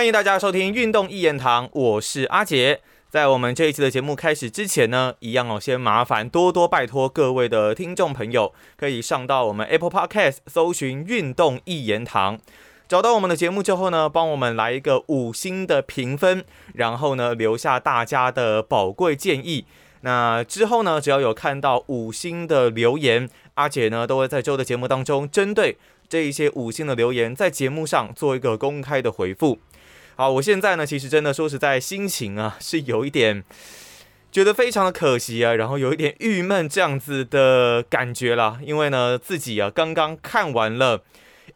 欢迎大家收听运动一言堂，我是阿杰。在我们这一期的节目开始之前呢，一样哦，先麻烦多多拜托各位的听众朋友，可以上到我们 Apple Podcast 搜寻“运动一言堂”，找到我们的节目之后呢，帮我们来一个五星的评分，然后呢留下大家的宝贵建议。那之后呢，只要有看到五星的留言，阿姐呢都会在周的节目当中，针对这一些五星的留言，在节目上做一个公开的回复。好，我现在呢，其实真的说实在，心情啊是有一点觉得非常的可惜啊，然后有一点郁闷这样子的感觉啦。因为呢，自己啊刚刚看完了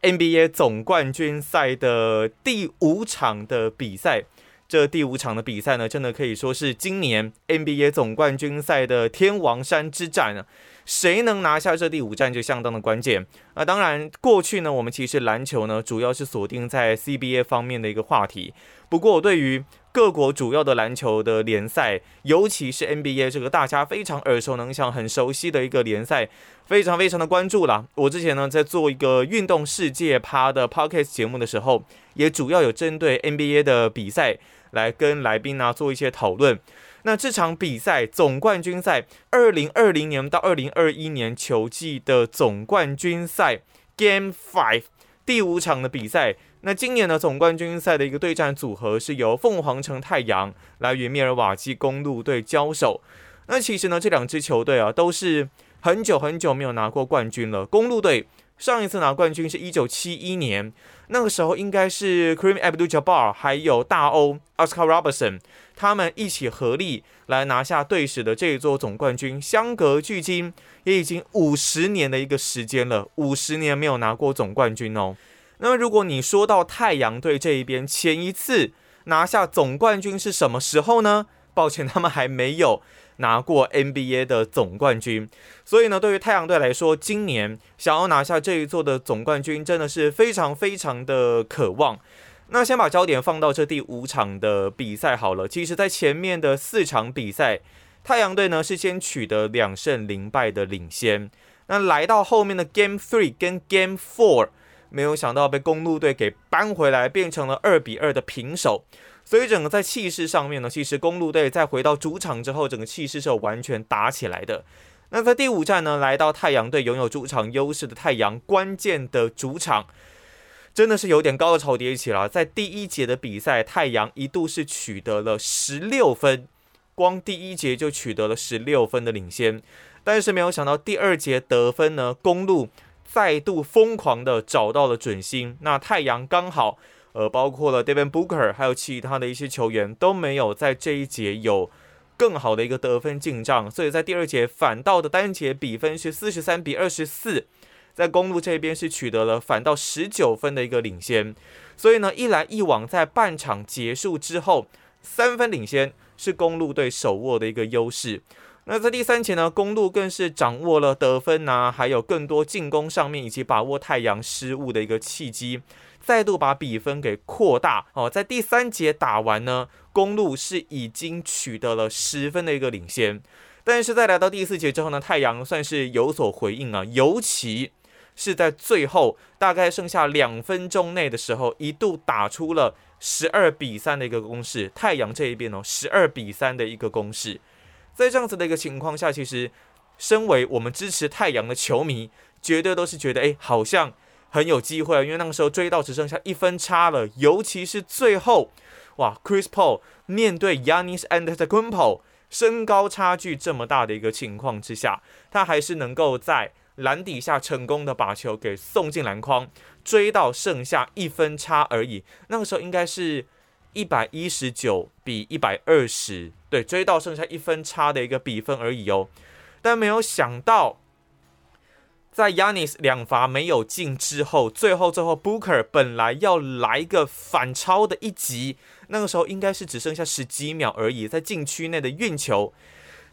NBA 总冠军赛的第五场的比赛，这第五场的比赛呢，真的可以说是今年 NBA 总冠军赛的天王山之战啊。谁能拿下这第五战就相当的关键啊！当然，过去呢，我们其实篮球呢主要是锁定在 CBA 方面的一个话题。不过，对于各国主要的篮球的联赛，尤其是 NBA 这个大家非常耳熟能详、很熟悉的一个联赛，非常非常的关注啦。我之前呢在做一个运动世界趴的 Podcast 节目的时候，也主要有针对 NBA 的比赛来跟来宾呢做一些讨论。那这场比赛总冠军赛，二零二零年到二零二一年球季的总冠军赛 Game Five 第五场的比赛。那今年的总冠军赛的一个对战组合是由凤凰城太阳来与密尔瓦基公路队交手。那其实呢，这两支球队啊，都是很久很久没有拿过冠军了。公路队上一次拿冠军是一九七一年，那个时候应该是 Kareem Abdul-Jabbar 还有大欧 Oscar Robertson。他们一起合力来拿下队史的这一座总冠军，相隔距今也已经五十年的一个时间了，五十年没有拿过总冠军哦。那么如果你说到太阳队这一边，前一次拿下总冠军是什么时候呢？抱歉，他们还没有拿过 NBA 的总冠军。所以呢，对于太阳队来说，今年想要拿下这一座的总冠军，真的是非常非常的渴望。那先把焦点放到这第五场的比赛好了。其实，在前面的四场比赛，太阳队呢是先取得两胜零败的领先。那来到后面的 Game Three 跟 Game Four，没有想到被公路队给扳回来，变成了二比二的平手。所以整个在气势上面呢，其实公路队在回到主场之后，整个气势是有完全打起来的。那在第五站呢，来到太阳队拥有主场优势的太阳，关键的主场。真的是有点高潮迭起了，在第一节的比赛，太阳一度是取得了十六分，光第一节就取得了十六分的领先，但是没有想到第二节得分呢，公路再度疯狂的找到了准心，那太阳刚好，呃，包括了 Devin Booker 还有其他的一些球员都没有在这一节有更好的一个得分进账，所以在第二节反倒的单节比分是四十三比二十四。在公路这边是取得了反倒十九分的一个领先，所以呢一来一往，在半场结束之后，三分领先是公路队手握的一个优势。那在第三节呢，公路更是掌握了得分呐，还有更多进攻上面以及把握太阳失误的一个契机，再度把比分给扩大哦。在第三节打完呢，公路是已经取得了十分的一个领先，但是在来到第四节之后呢，太阳算是有所回应啊，尤其。是在最后大概剩下两分钟内的时候，一度打出了十二比三的一个攻势。太阳这一边哦，十二比三的一个攻势。在这样子的一个情况下，其实身为我们支持太阳的球迷，绝对都是觉得哎，好像很有机会，因为那个时候追到只剩下一分差了。尤其是最后，哇，Chris Paul 面对 Yanis Antetokounmpo，身高差距这么大的一个情况之下，他还是能够在。篮底下成功的把球给送进篮筐，追到剩下一分差而已。那个时候应该是一百一十九比一百二十，对，追到剩下一分差的一个比分而已哦。但没有想到，在 Yanis 两罚没有进之后，最后最后 Booker 本来要来一个反超的一击，那个时候应该是只剩下十几秒而已，在禁区内的运球。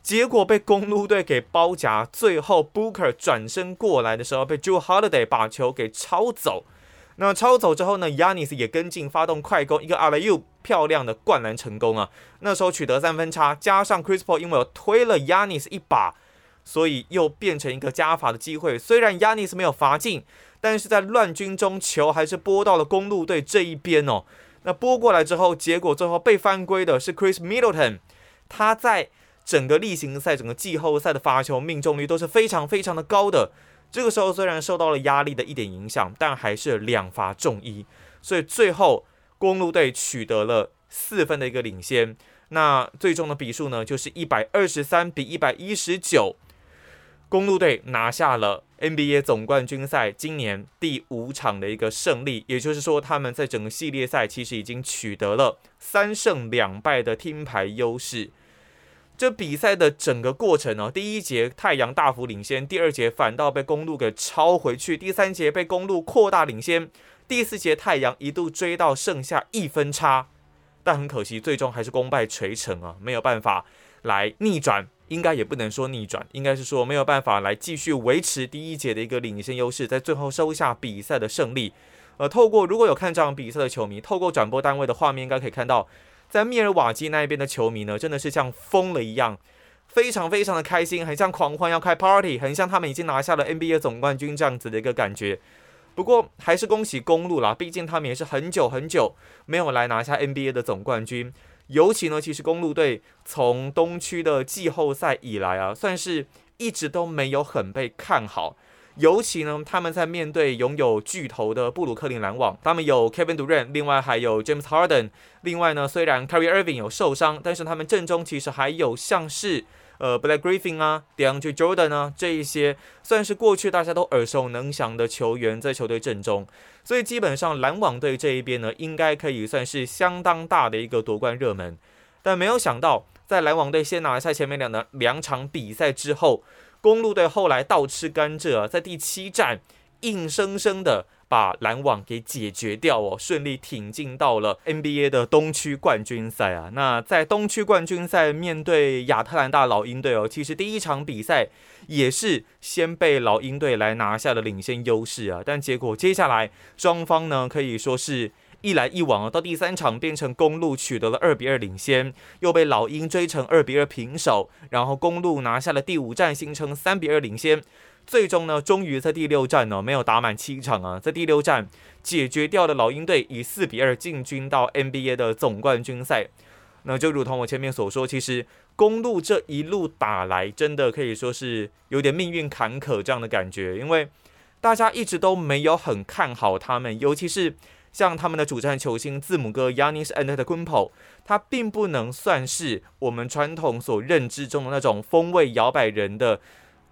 结果被公路队给包夹，最后 Booker 转身过来的时候，被 Joe Holiday 把球给抄走。那抄走之后呢，Yanis 也跟进发动快攻，一个 Alley 漂亮的灌篮成功啊！那时候取得三分差，加上 Chris Paul 因为推了 Yanis 一把，所以又变成一个加罚的机会。虽然 Yanis 没有罚进，但是在乱军中球还是拨到了公路队这一边哦。那拨过来之后，结果最后被犯规的是 Chris Middleton，他在整个例行赛、整个季后赛的罚球命中率都是非常非常的高的。这个时候虽然受到了压力的一点影响，但还是两罚中一，所以最后公路队取得了四分的一个领先。那最终的比数呢，就是一百二十三比一百一十九，公路队拿下了 NBA 总冠军赛今年第五场的一个胜利。也就是说，他们在整个系列赛其实已经取得了三胜两败的听牌优势。这比赛的整个过程呢，第一节太阳大幅领先，第二节反倒被公路给超回去，第三节被公路扩大领先，第四节太阳一度追到剩下一分差。但很可惜，最终还是功败垂成啊，没有办法来逆转，应该也不能说逆转，应该是说没有办法来继续维持第一节的一个领先优势，在最后收下比赛的胜利。呃，透过如果有看这场比赛的球迷，透过转播单位的画面，应该可以看到，在密尔瓦基那一边的球迷呢，真的是像疯了一样，非常非常的开心，很像狂欢要开 party，很像他们已经拿下了 NBA 总冠军这样子的一个感觉。不过还是恭喜公路啦，毕竟他们也是很久很久没有来拿下 NBA 的总冠军。尤其呢，其实公路队从东区的季后赛以来啊，算是一直都没有很被看好。尤其呢，他们在面对拥有巨头的布鲁克林篮网，他们有 Kevin Durant，另外还有 James Harden，另外呢，虽然 Kyrie Irving 有受伤，但是他们阵中其实还有像是。呃，Black Griffin 啊，DeAndre Jordan 啊，这一些算是过去大家都耳熟能详的球员在球队阵中，所以基本上篮网队这一边呢，应该可以算是相当大的一个夺冠热门。但没有想到，在篮网队先拿下前面两的两场比赛之后，公路队后来倒吃甘蔗，在第七战硬生生的。把篮网给解决掉哦，顺利挺进到了 NBA 的东区冠军赛啊。那在东区冠军赛面对亚特兰大老鹰队哦，其实第一场比赛也是先被老鹰队来拿下了领先优势啊。但结果接下来双方呢可以说是一来一往啊，到第三场变成公路取得了二比二领先，又被老鹰追成二比二平手，然后公路拿下了第五战，形成三比二领先。最终呢，终于在第六战呢，没有打满七场啊，在第六战解决掉了老鹰队，以四比二进军到 NBA 的总冠军赛。那就如同我前面所说，其实公路这一路打来，真的可以说是有点命运坎坷这样的感觉，因为大家一直都没有很看好他们，尤其是像他们的主战球星字母哥 Yanis a n d e r t u m p o 他并不能算是我们传统所认知中的那种风味摇摆人的。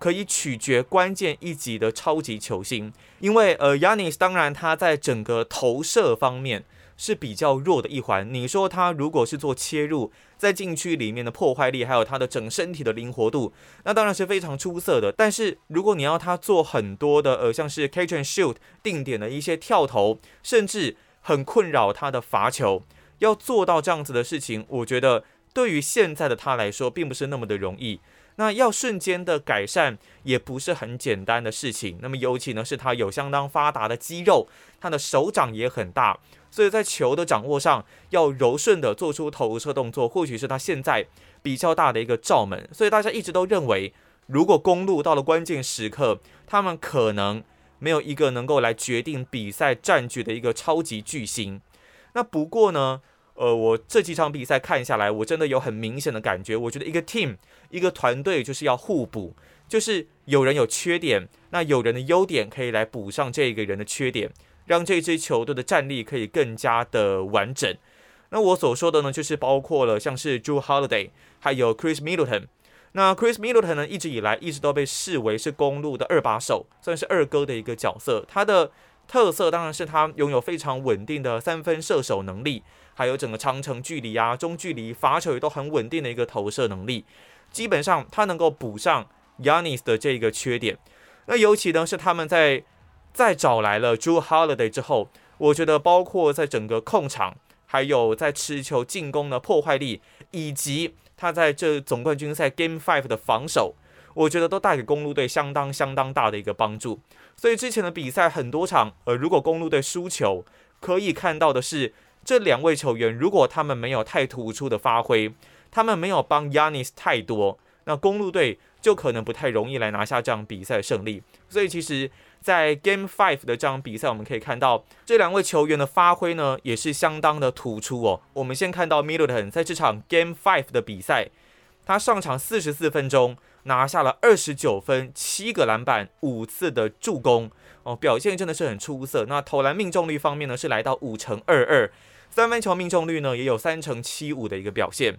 可以取决关键一级的超级球星，因为呃，Yanis 当然他在整个投射方面是比较弱的一环。你说他如果是做切入，在禁区里面的破坏力，还有他的整身体的灵活度，那当然是非常出色的。但是如果你要他做很多的呃，像是 catch and shoot 定点的一些跳投，甚至很困扰他的罚球，要做到这样子的事情，我觉得对于现在的他来说，并不是那么的容易。那要瞬间的改善也不是很简单的事情。那么尤其呢是他有相当发达的肌肉，他的手掌也很大，所以在球的掌握上要柔顺的做出投射动作，或许是他现在比较大的一个罩门。所以大家一直都认为，如果公路到了关键时刻，他们可能没有一个能够来决定比赛战局的一个超级巨星。那不过呢？呃，我这几场比赛看下来，我真的有很明显的感觉。我觉得一个 team，一个团队就是要互补，就是有人有缺点，那有人的优点可以来补上这个人的缺点，让这支球队的战力可以更加的完整。那我所说的呢，就是包括了像是 Drew Holiday，还有 Chris Middleton。那 Chris Middleton 呢，一直以来一直都被视为是公路的二把手，算是二哥的一个角色。他的特色当然是他拥有非常稳定的三分射手能力。还有整个长程距离啊、中距离罚球也都很稳定的一个投射能力，基本上他能够补上 Yanis 的这个缺点。那尤其呢是他们在再找来了 Drew Holiday 之后，我觉得包括在整个控场，还有在持球进攻的破坏力，以及他在这总冠军赛 Game Five 的防守，我觉得都带给公路队相当相当大的一个帮助。所以之前的比赛很多场，呃，如果公路队输球，可以看到的是。这两位球员，如果他们没有太突出的发挥，他们没有帮 Yanis 太多，那公路队就可能不太容易来拿下这场比赛胜利。所以其实，在 Game Five 的这场比赛，我们可以看到这两位球员的发挥呢，也是相当的突出哦。我们先看到 Middleton 在这场 Game Five 的比赛，他上场四十四分钟，拿下了二十九分、七个篮板、五次的助攻哦，表现真的是很出色。那投篮命中率方面呢，是来到五成二二。三分球命中率呢，也有三成七五的一个表现。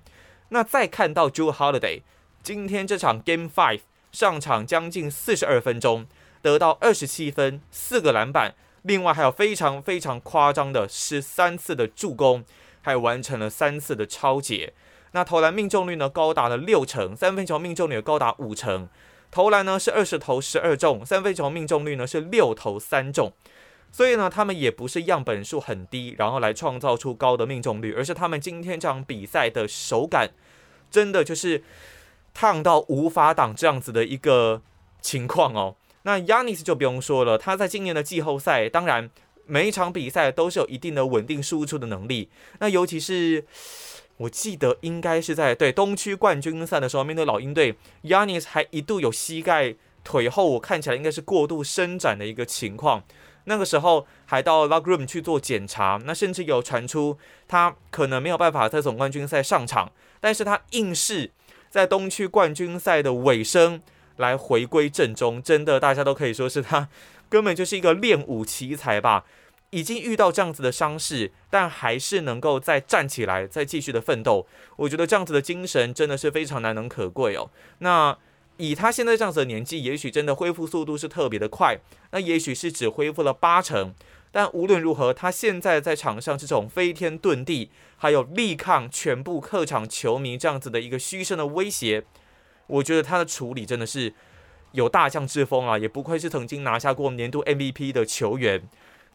那再看到 Joe Holiday，今天这场 Game Five 上场将近四十二分钟，得到二十七分、四个篮板，另外还有非常非常夸张的十三次的助攻，还完成了三次的超解。那投篮命中率呢，高达了六成，三分球命中率高达五成，投篮呢是二十投十二中，三分球命中率呢是六投三中。所以呢，他们也不是样本数很低，然后来创造出高的命中率，而是他们今天这场比赛的手感，真的就是烫到无法挡这样子的一个情况哦。那 Yanis 就不用说了，他在今年的季后赛，当然每一场比赛都是有一定的稳定输出的能力。那尤其是我记得应该是在对东区冠军赛的时候，面对老鹰队，Yanis 还一度有膝盖腿后，我看起来应该是过度伸展的一个情况。那个时候还到 log room 去做检查，那甚至有传出他可能没有办法在总冠军赛上场，但是他硬是在东区冠军赛的尾声来回归正中，真的大家都可以说是他根本就是一个练武奇才吧，已经遇到这样子的伤势，但还是能够再站起来，再继续的奋斗，我觉得这样子的精神真的是非常难能可贵哦。那。以他现在这样子的年纪，也许真的恢复速度是特别的快，那也许是只恢复了八成。但无论如何，他现在在场上这种飞天遁地，还有力抗全部客场球迷这样子的一个嘘声的威胁，我觉得他的处理真的是有大将之风啊！也不愧是曾经拿下过年度 MVP 的球员。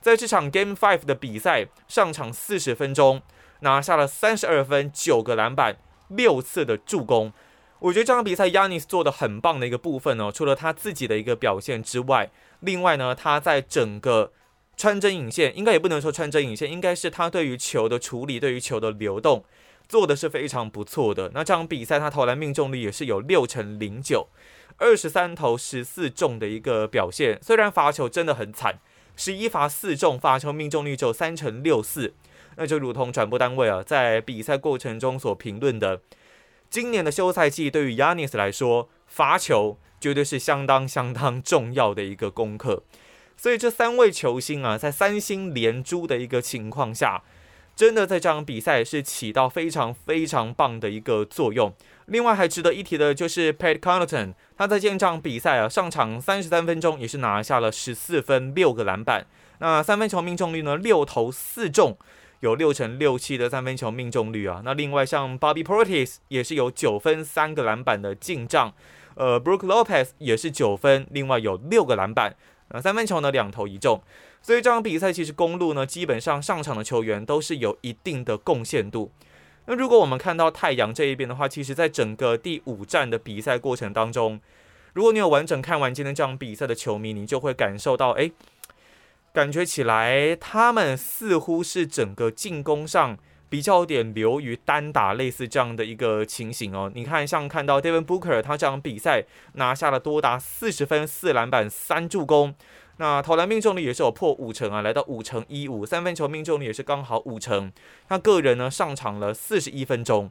在这场 Game Five 的比赛上场四十分钟，拿下了三十二分、九个篮板、六次的助攻。我觉得这场比赛，Yanis 做的很棒的一个部分呢，除了他自己的一个表现之外，另外呢，他在整个穿针引线，应该也不能说穿针引线，应该是他对于球的处理，对于球的流动，做的是非常不错的。那这场比赛他投篮命中率也是有六成零九，二十三投十四中的一个表现。虽然罚球真的很惨，十一罚四中，罚球命中率只有三成六四。那就如同转播单位啊，在比赛过程中所评论的。今年的休赛季对于 Yanis 来说，罚球绝对是相当相当重要的一个功课。所以这三位球星啊，在三星连珠的一个情况下，真的在这场比赛是起到非常非常棒的一个作用。另外还值得一提的就是 Pat Connaughton，他在这场比赛啊上场三十三分钟，也是拿下了十四分六个篮板。那三分球命中率呢，六投四中。有六成六七的三分球命中率啊，那另外像 Bobby Portis 也是有九分三个篮板的进账，呃，Brook Lopez 也是九分，另外有六个篮板，呃三分球呢两投一中，所以这场比赛其实公路呢基本上上场的球员都是有一定的贡献度。那如果我们看到太阳这一边的话，其实在整个第五站的比赛过程当中，如果你有完整看完今天这场比赛的球迷，你就会感受到，哎。感觉起来，他们似乎是整个进攻上比较有点流于单打，类似这样的一个情形哦。你看，像看到 Devin Booker，他这场比赛拿下了多达四十分、四篮板、三助攻，那投篮命中率也是有破五成啊，来到五成一五，三分球命中率也是刚好五成。他个人呢上场了四十一分钟，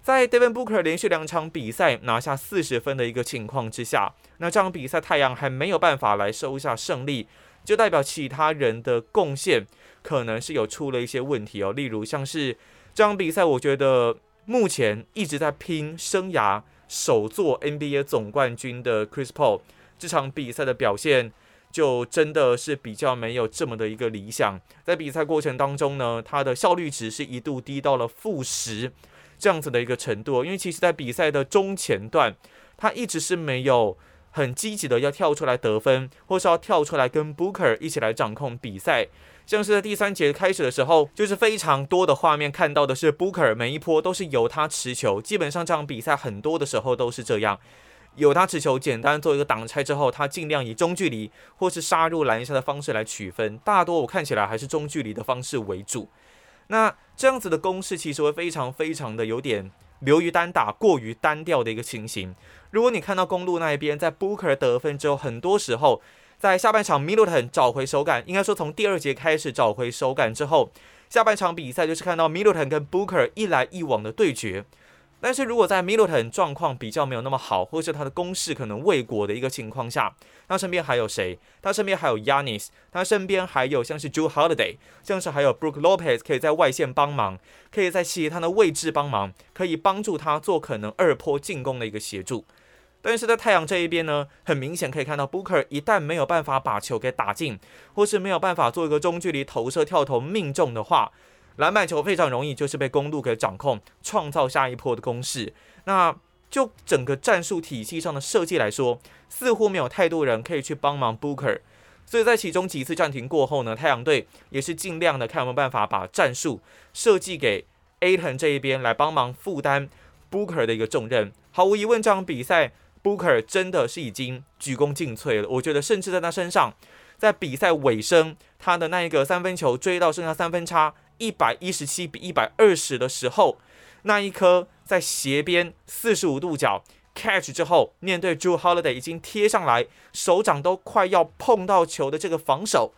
在 Devin Booker 连续两场比赛拿下四十分的一个情况之下，那这场比赛太阳还没有办法来收下胜利。就代表其他人的贡献可能是有出了一些问题哦，例如像是这场比赛，我觉得目前一直在拼生涯首座 NBA 总冠军的 Chris Paul，这场比赛的表现就真的是比较没有这么的一个理想。在比赛过程当中呢，他的效率值是一度低到了负十这样子的一个程度，因为其实在比赛的中前段，他一直是没有。很积极的要跳出来得分，或是要跳出来跟 Booker 一起来掌控比赛。像是在第三节开始的时候，就是非常多的画面看到的是 Booker 每一波都是由他持球，基本上这场比赛很多的时候都是这样，有他持球，简单做一个挡拆之后，他尽量以中距离或是杀入篮下的方式来取分。大多我看起来还是中距离的方式为主。那这样子的攻势其实会非常非常的有点流于单打、过于单调的一个情形。如果你看到公路那一边在 Booker 得分之后，很多时候在下半场 Middleton 找回手感，应该说从第二节开始找回手感之后，下半场比赛就是看到 Middleton 跟 Booker 一来一往的对决。但是如果在 Middleton 状况比较没有那么好，或是他的攻势可能未果的一个情况下，他身边还有谁？他身边还有 Yanis，他身边还有像是 Joe Holiday，像是还有 Brook Lopez 可以在外线帮忙，可以在其他的位置帮忙，可以帮助他做可能二波进攻的一个协助。但是在太阳这一边呢，很明显可以看到 Booker 一旦没有办法把球给打进，或是没有办法做一个中距离投射跳投命中的话。篮板球非常容易就是被公路给掌控，创造下一波的攻势。那就整个战术体系上的设计来说，似乎没有太多人可以去帮忙 Booker。所以在其中几次暂停过后呢，太阳队也是尽量的看有没有办法把战术设计给 A 腾这一边来帮忙负担 Booker 的一个重任。毫无疑问，这场比赛 Booker 真的是已经鞠躬尽瘁了。我觉得，甚至在他身上，在比赛尾声，他的那一个三分球追到剩下三分差。一百一十七比一百二十的时候，那一颗在斜边四十五度角 catch 之后，面对 Drew Holiday 已经贴上来，手掌都快要碰到球的这个防守，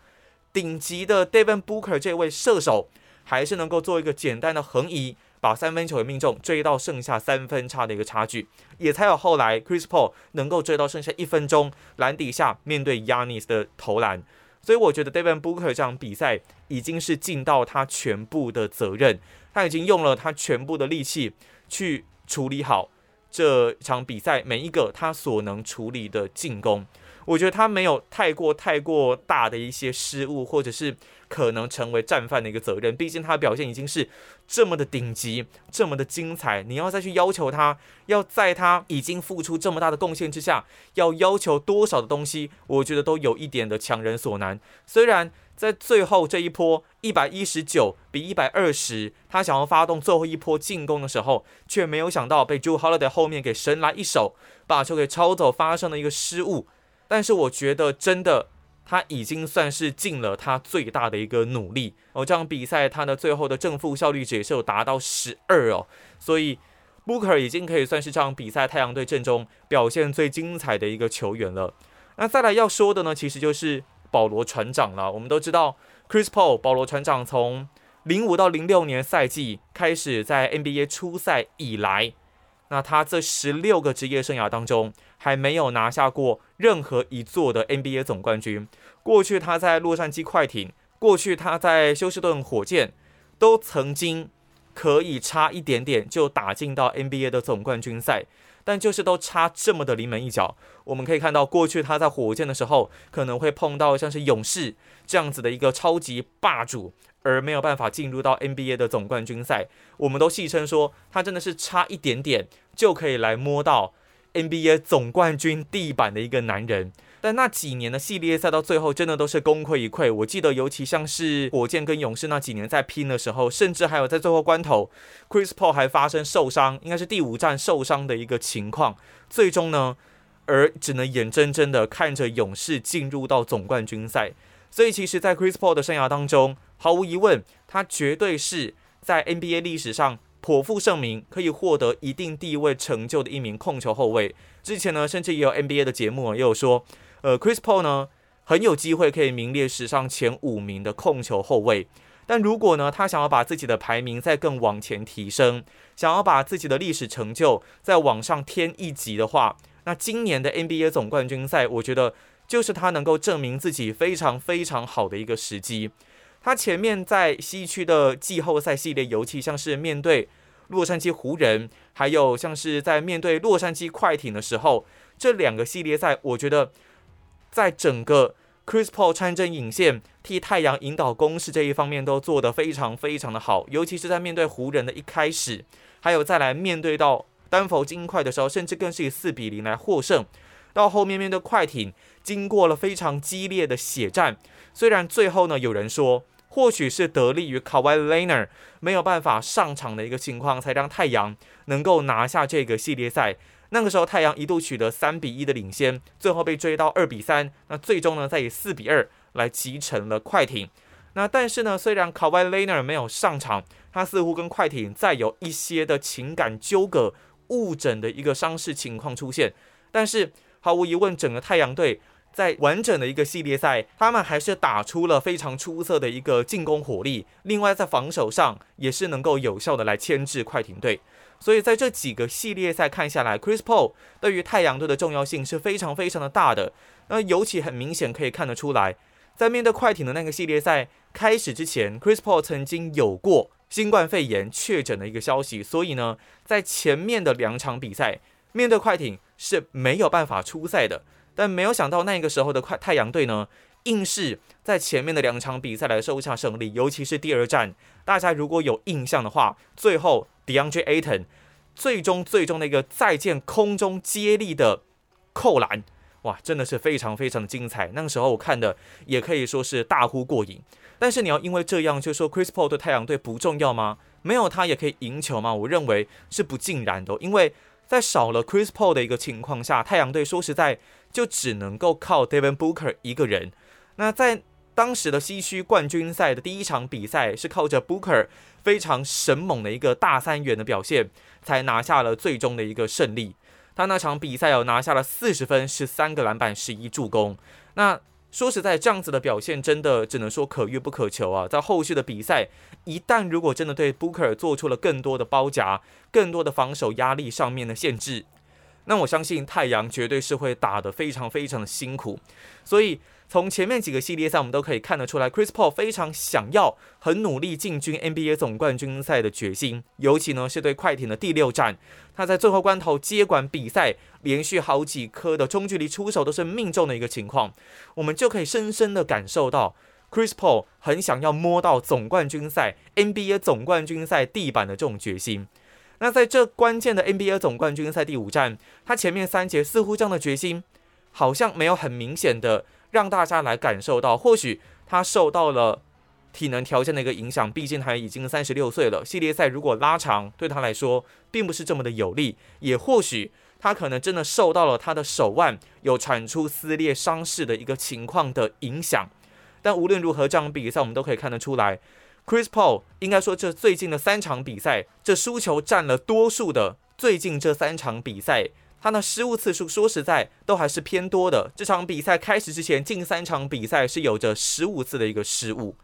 顶级的 Devin Booker 这位射手，还是能够做一个简单的横移，把三分球的命中，追到剩下三分差的一个差距，也才有后来 Chris Paul 能够追到剩下一分钟篮底下面对 Yanis 的投篮。所以我觉得 Devin Booker 这场比赛已经是尽到他全部的责任，他已经用了他全部的力气去处理好这场比赛每一个他所能处理的进攻。我觉得他没有太过太过大的一些失误，或者是可能成为战犯的一个责任。毕竟他的表现已经是这么的顶级，这么的精彩。你要再去要求他，要在他已经付出这么大的贡献之下，要要求多少的东西，我觉得都有一点的强人所难。虽然在最后这一波一百一十九比一百二十，他想要发动最后一波进攻的时候，却没有想到被 Joe Holiday 后面给神来一手，把球给抄走，发生了一个失误。但是我觉得，真的他已经算是尽了他最大的一个努力哦。这场比赛他的最后的正负效率值也是有达到十二哦，所以 Booker 已经可以算是这场比赛太阳队阵中表现最精彩的一个球员了。那再来要说的呢，其实就是保罗船长了。我们都知道，Chris Paul 保罗船长从零五到零六年赛季开始在 NBA 初赛以来，那他这十六个职业生涯当中。还没有拿下过任何一座的 NBA 总冠军。过去他在洛杉矶快艇，过去他在休斯顿火箭，都曾经可以差一点点就打进到 NBA 的总冠军赛，但就是都差这么的临门一脚。我们可以看到，过去他在火箭的时候，可能会碰到像是勇士这样子的一个超级霸主，而没有办法进入到 NBA 的总冠军赛。我们都戏称说，他真的是差一点点就可以来摸到。NBA 总冠军地板的一个男人，但那几年的系列赛到最后真的都是功亏一篑。我记得尤其像是火箭跟勇士那几年在拼的时候，甚至还有在最后关头，Chris Paul 还发生受伤，应该是第五战受伤的一个情况。最终呢，而只能眼睁睁的看着勇士进入到总冠军赛。所以其实，在 Chris Paul 的生涯当中，毫无疑问，他绝对是在 NBA 历史上。颇负盛名，可以获得一定地位成就的一名控球后卫。之前呢，甚至也有 NBA 的节目也有说，呃，Chris Paul 呢很有机会可以名列史上前五名的控球后卫。但如果呢，他想要把自己的排名再更往前提升，想要把自己的历史成就再往上添一级的话，那今年的 NBA 总冠军赛，我觉得就是他能够证明自己非常非常好的一个时机。他前面在西区的季后赛系列，尤其像是面对洛杉矶湖人，还有像是在面对洛杉矶快艇的时候，这两个系列赛，我觉得在整个 Chris Paul 参政引线、替太阳引导攻势这一方面都做得非常非常的好，尤其是在面对湖人的一开始，还有再来面对到丹佛金块的时候，甚至更是以四比零来获胜。到后面面对快艇，经过了非常激烈的血战，虽然最后呢，有人说。或许是得力于 Kawhi l e n a r 没有办法上场的一个情况，才让太阳能够拿下这个系列赛。那个时候太阳一度取得三比一的领先，最后被追到二比三。那最终呢，再以四比二来击沉了快艇。那但是呢，虽然 Kawhi l e n a r 没有上场，他似乎跟快艇再有一些的情感纠葛、误诊的一个伤势情况出现，但是毫无疑问，整个太阳队在完整的一个系列赛，他们还是打出了非常出色的一个进攻火力，另外在防守上也是能够有效的来牵制快艇队。所以在这几个系列赛看下来，Chris Paul 对于太阳队的重要性是非常非常的大的。那尤其很明显可以看得出来，在面对快艇的那个系列赛开始之前，Chris Paul 曾经有过新冠肺炎确诊的一个消息，所以呢，在前面的两场比赛面对快艇是没有办法出赛的。但没有想到那个时候的快太阳队呢，硬是在前面的两场比赛来收下胜利，尤其是第二战，大家如果有印象的话，最后。DeAndre Ayton 最终最终的一个再见空中接力的扣篮，哇，真的是非常非常的精彩。那个时候我看的也可以说是大呼过瘾。但是你要因为这样就说 Chris Paul 对太阳队不重要吗？没有他也可以赢球吗？我认为是不尽然的。因为在少了 Chris Paul 的一个情况下，太阳队说实在就只能够靠 Devin Booker 一个人。那在当时的西区冠军赛的第一场比赛是靠着 Booker。非常神猛的一个大三元的表现，才拿下了最终的一个胜利。他那场比赛有拿下了四十分，十三个篮板，十一助攻。那说实在，这样子的表现真的只能说可遇不可求啊！在后续的比赛，一旦如果真的对 Booker 做出了更多的包夹、更多的防守压力上面的限制，那我相信太阳绝对是会打得非常非常的辛苦。所以。从前面几个系列赛，我们都可以看得出来，Chris Paul 非常想要、很努力进军 NBA 总冠军赛的决心。尤其呢，是对快艇的第六战，他在最后关头接管比赛，连续好几颗的中距离出手都是命中的一个情况，我们就可以深深的感受到 Chris Paul 很想要摸到总冠军赛、NBA 总冠军赛地板的这种决心。那在这关键的 NBA 总冠军赛第五战，他前面三节似乎这样的决心好像没有很明显的。让大家来感受到，或许他受到了体能条件的一个影响，毕竟他已经三十六岁了。系列赛如果拉长，对他来说并不是这么的有利。也或许他可能真的受到了他的手腕有传出撕裂伤势的一个情况的影响。但无论如何，这场比赛我们都可以看得出来，Chris Paul 应该说这最近的三场比赛，这输球占了多数的。最近这三场比赛。他的失误次数，说实在都还是偏多的。这场比赛开始之前，近三场比赛是有着十五次的一个失误。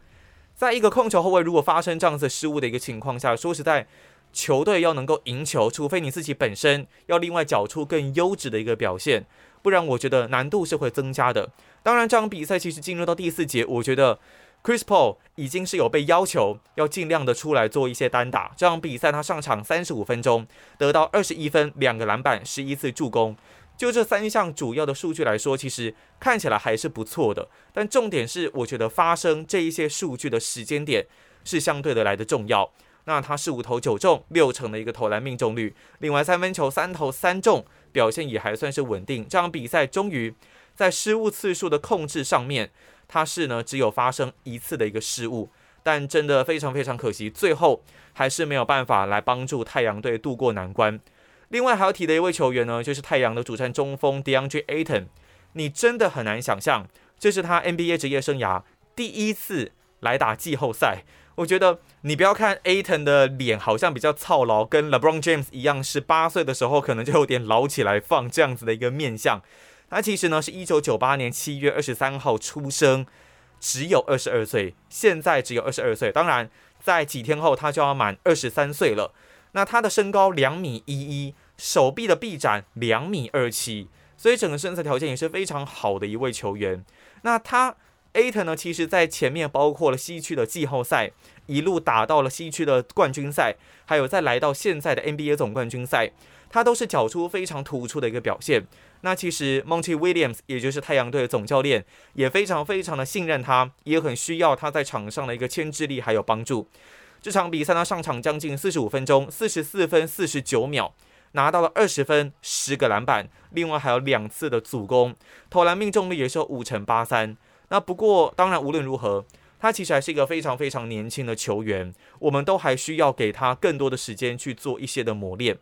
在一个控球后卫如果发生这样子失误的一个情况下，说实在，球队要能够赢球，除非你自己本身要另外缴出更优质的一个表现，不然我觉得难度是会增加的。当然，这场比赛其实进入到第四节，我觉得。Chris Paul 已经是有被要求要尽量的出来做一些单打。这场比赛他上场三十五分钟，得到二十一分、两个篮板、十一次助攻。就这三项主要的数据来说，其实看起来还是不错的。但重点是，我觉得发生这一些数据的时间点是相对的来的重要。那他是五投九中，六成的一个投篮命中率，另外三分球三投三中，表现也还算是稳定。这场比赛终于在失误次数的控制上面。他是呢，只有发生一次的一个失误，但真的非常非常可惜，最后还是没有办法来帮助太阳队渡过难关。另外还要提的一位球员呢，就是太阳的主战中锋 DeAndre Ayton。你真的很难想象，这是他 NBA 职业生涯第一次来打季后赛。我觉得你不要看 Ayton 的脸好像比较操劳，跟 LeBron James 一样，是八岁的时候可能就有点老起来放这样子的一个面相。他其实呢是一九九八年七月二十三号出生，只有二十二岁，现在只有二十二岁。当然，在几天后他就要满二十三岁了。那他的身高两米一一，手臂的臂展两米二七，所以整个身材条件也是非常好的一位球员。那他 a t o n 呢，其实在前面包括了西区的季后赛，一路打到了西区的冠军赛，还有再来到现在的 NBA 总冠军赛，他都是缴出非常突出的一个表现。那其实 Monty Williams，也就是太阳队的总教练，也非常非常的信任他，也很需要他在场上的一个牵制力还有帮助。这场比赛他，上场将近四十五分钟，四十四分四十九秒，拿到了二十分，十个篮板，另外还有两次的主攻，投篮命中率也是五成八三。那不过当然无论如何，他其实还是一个非常非常年轻的球员，我们都还需要给他更多的时间去做一些的磨练。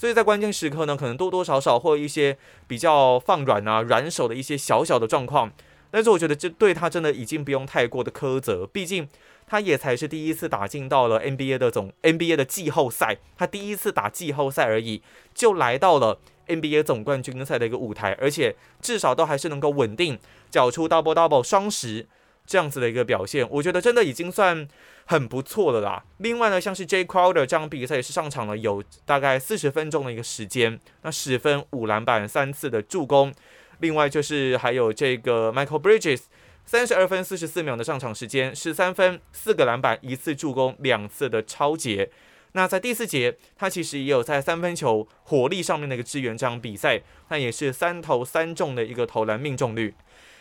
所以在关键时刻呢，可能多多少少会有一些比较放软啊、软手的一些小小的状况，但是我觉得这对他真的已经不用太过的苛责，毕竟他也才是第一次打进到了 NBA 的总 NBA 的季后赛，他第一次打季后赛而已，就来到了 NBA 总冠军赛的一个舞台，而且至少都还是能够稳定缴出 double double 双十这样子的一个表现，我觉得真的已经算很不错了啦。另外呢，像是 J Crowder 这场比赛也是上场了有大概四十分钟的一个时间，那十分五篮板三次的助攻。另外就是还有这个 Michael Bridges，三十二分四十四秒的上场时间，十三分四个篮板一次助攻两次的超节。那在第四节，他其实也有在三分球火力上面的一个支援，这场比赛那也是三投三中的一个投篮命中率。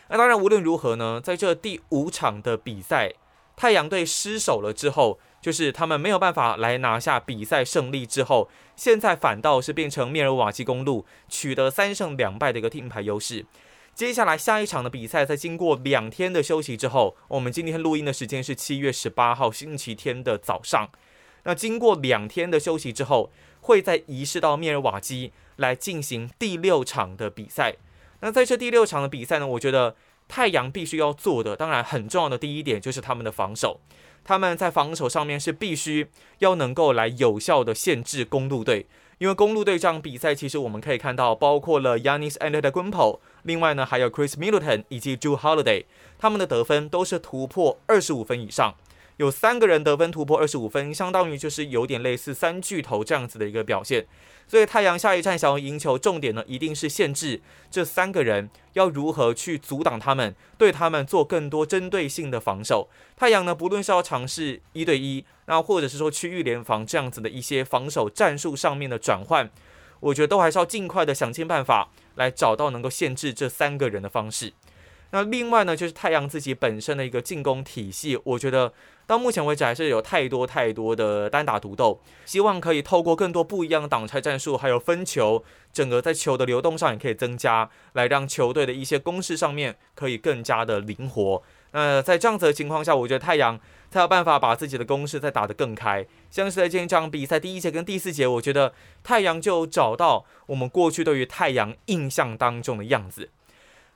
那当然无论如何呢，在这第五场的比赛，太阳队失手了之后。就是他们没有办法来拿下比赛胜利之后，现在反倒是变成密尔瓦基公路取得三胜两败的一个听牌优势。接下来下一场的比赛，在经过两天的休息之后，我们今天录音的时间是七月十八号星期天的早上。那经过两天的休息之后，会再移师到密尔瓦基来进行第六场的比赛。那在这第六场的比赛呢，我觉得太阳必须要做的，当然很重要的第一点就是他们的防守。他们在防守上面是必须要能够来有效的限制公路队，因为公路队这场比赛其实我们可以看到，包括了 Yanis Antetokounmpo，另外呢还有 Chris Milton 以及 Drew Holiday，他们的得分都是突破二十五分以上。有三个人得分突破二十五分，相当于就是有点类似三巨头这样子的一个表现。所以太阳下一站想要赢球，重点呢一定是限制这三个人要如何去阻挡他们，对他们做更多针对性的防守。太阳呢，不论是要尝试一对一，那或者是说区域联防这样子的一些防守战术上面的转换，我觉得都还是要尽快的想尽办法来找到能够限制这三个人的方式。那另外呢，就是太阳自己本身的一个进攻体系，我觉得。到目前为止还是有太多太多的单打独斗，希望可以透过更多不一样的挡拆战术，还有分球，整个在球的流动上也可以增加，来让球队的一些攻势上面可以更加的灵活。那在这样子的情况下，我觉得太阳才有办法把自己的攻势再打得更开。像是在今天这场比赛第一节跟第四节，我觉得太阳就找到我们过去对于太阳印象当中的样子。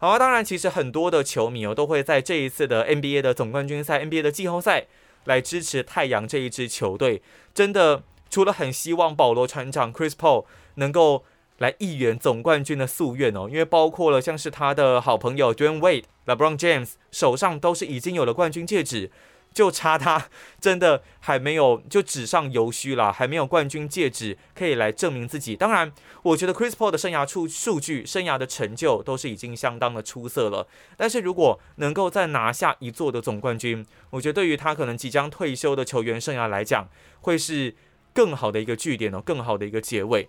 好啊，当然其实很多的球迷哦都会在这一次的 NBA 的总冠军赛、NBA 的季后赛。来支持太阳这一支球队，真的除了很希望保罗船长 Chris Paul 能够来一圆总冠军的夙愿哦，因为包括了像是他的好朋友 Dwayne Wade、LeBron James 手上都是已经有了冠军戒指。就差他真的还没有就纸上游虚了，还没有冠军戒指可以来证明自己。当然，我觉得 Chris Paul 的生涯数数据、生涯的成就都是已经相当的出色了。但是如果能够再拿下一座的总冠军，我觉得对于他可能即将退休的球员生涯来讲，会是更好的一个据点哦，更好的一个结尾。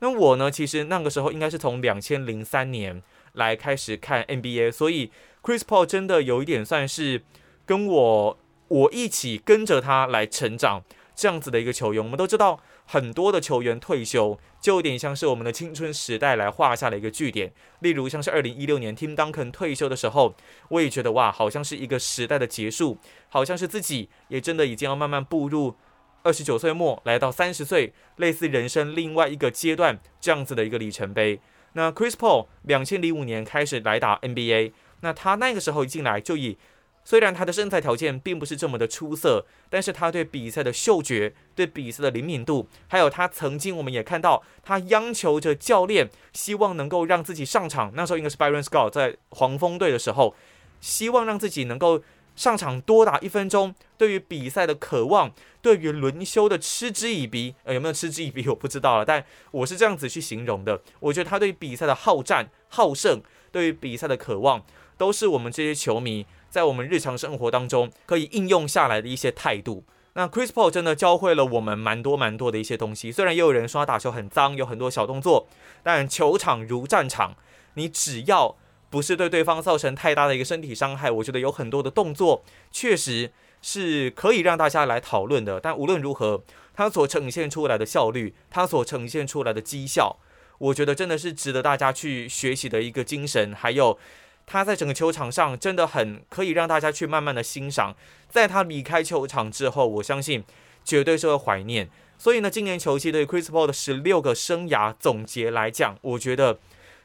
那我呢，其实那个时候应该是从两千零三年来开始看 NBA，所以 Chris Paul 真的有一点算是跟我。我一起跟着他来成长，这样子的一个球员，我们都知道很多的球员退休，就有点像是我们的青春时代来画下了一个句点。例如像是二零一六年 Tim Duncan 退休的时候，我也觉得哇，好像是一个时代的结束，好像是自己也真的已经要慢慢步入二十九岁末，来到三十岁，类似人生另外一个阶段这样子的一个里程碑。那 Chris Paul 两千零五年开始来打 NBA，那他那个时候一进来就以虽然他的身材条件并不是这么的出色，但是他对比赛的嗅觉、对比赛的灵敏度，还有他曾经我们也看到他央求着教练，希望能够让自己上场。那时候应该是 Byron Scott 在黄蜂队的时候，希望让自己能够上场多打一分钟。对于比赛的渴望，对于轮休的嗤之以鼻，呃，有没有嗤之以鼻我不知道了，但我是这样子去形容的。我觉得他对比赛的好战、好胜，对于比赛的渴望，都是我们这些球迷。在我们日常生活当中可以应用下来的一些态度，那 Chris Paul 真的教会了我们蛮多蛮多的一些东西。虽然也有人说他打球很脏，有很多小动作，但球场如战场，你只要不是对对方造成太大的一个身体伤害，我觉得有很多的动作确实是可以让大家来讨论的。但无论如何，他所呈现出来的效率，他所呈现出来的绩效，我觉得真的是值得大家去学习的一个精神，还有。他在整个球场上真的很可以让大家去慢慢的欣赏。在他离开球场之后，我相信绝对是会怀念。所以呢，今年球季对 Chris Paul 的十六个生涯总结来讲，我觉得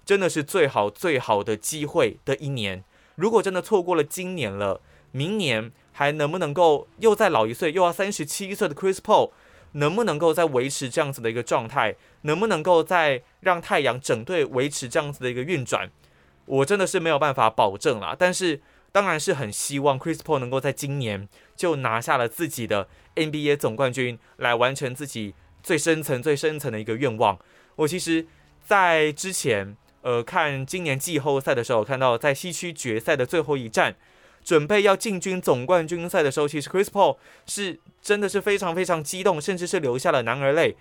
真的是最好最好的机会的一年。如果真的错过了今年了，明年还能不能够又再老一岁，又要三十七岁的 Chris Paul，能不能够再维持这样子的一个状态？能不能够再让太阳整队维持这样子的一个运转？我真的是没有办法保证啦。但是当然是很希望 Chris Paul 能够在今年就拿下了自己的 NBA 总冠军，来完成自己最深层、最深层的一个愿望。我其实，在之前。呃，看今年季后赛的时候，看到在西区决赛的最后一战，准备要进军总冠军赛的时候，其实 Chris Paul 是真的是非常非常激动，甚至是流下了男儿泪。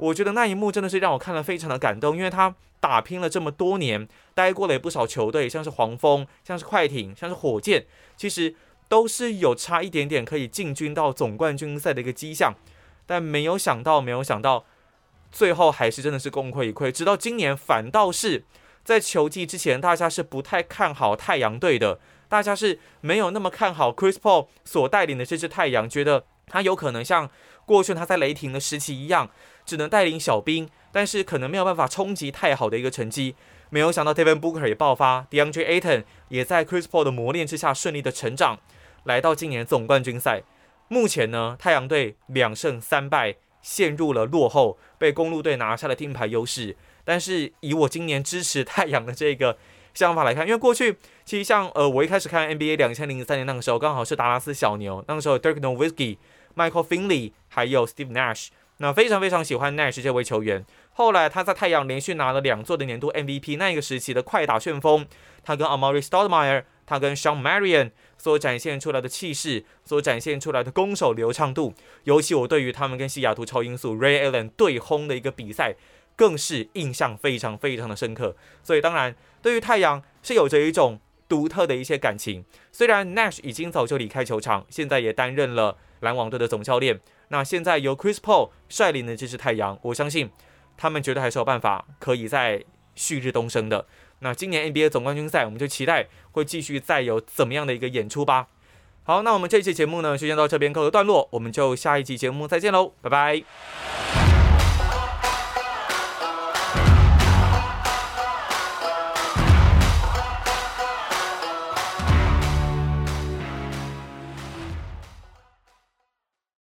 我觉得那一幕真的是让我看了非常的感动，因为他打拼了这么多年，待过了也不少球队，像是黄蜂，像是快艇，像是火箭，其实都是有差一点点可以进军到总冠军赛的一个迹象，但没有想到，没有想到，最后还是真的是功亏一篑，直到今年反倒是。在球季之前，大家是不太看好太阳队的，大家是没有那么看好 Chris Paul 所带领的这支太阳，觉得他有可能像过去他在雷霆的时期一样，只能带领小兵，但是可能没有办法冲击太好的一个成绩。没有想到 Devin Booker 也爆发，DeAndre Ayton 也在 Chris Paul 的磨练之下顺利的成长，来到今年总冠军赛。目前呢，太阳队两胜三败，陷入了落后，被公路队拿下了金牌优势。但是以我今年支持太阳的这个想法来看，因为过去其实像呃，我一开始看 NBA 两千零三年那个时候，刚好是达拉斯小牛，那个时候 Dirk Nowitzki、Michael Finley 还有 Steve Nash，那非常非常喜欢 Nash 这位球员。后来他在太阳连续拿了两座的年度 MVP，那一个时期的快打旋风，他跟 Amari Stoudemire，他跟 Sean Marion 所展现出来的气势，所展现出来的攻守流畅度，尤其我对于他们跟西雅图超音速 Ray Allen 对轰的一个比赛。更是印象非常非常的深刻，所以当然对于太阳是有着一种独特的一些感情。虽然 Nash 已经早就离开球场，现在也担任了篮网队的总教练，那现在由 Chris Paul 率领的这支太阳，我相信他们绝对还是有办法可以在旭日东升的。那今年 NBA 总冠军赛，我们就期待会继续再有怎么样的一个演出吧。好，那我们这一期节目呢，就先到这边告个段落，我们就下一期节目再见喽，拜拜。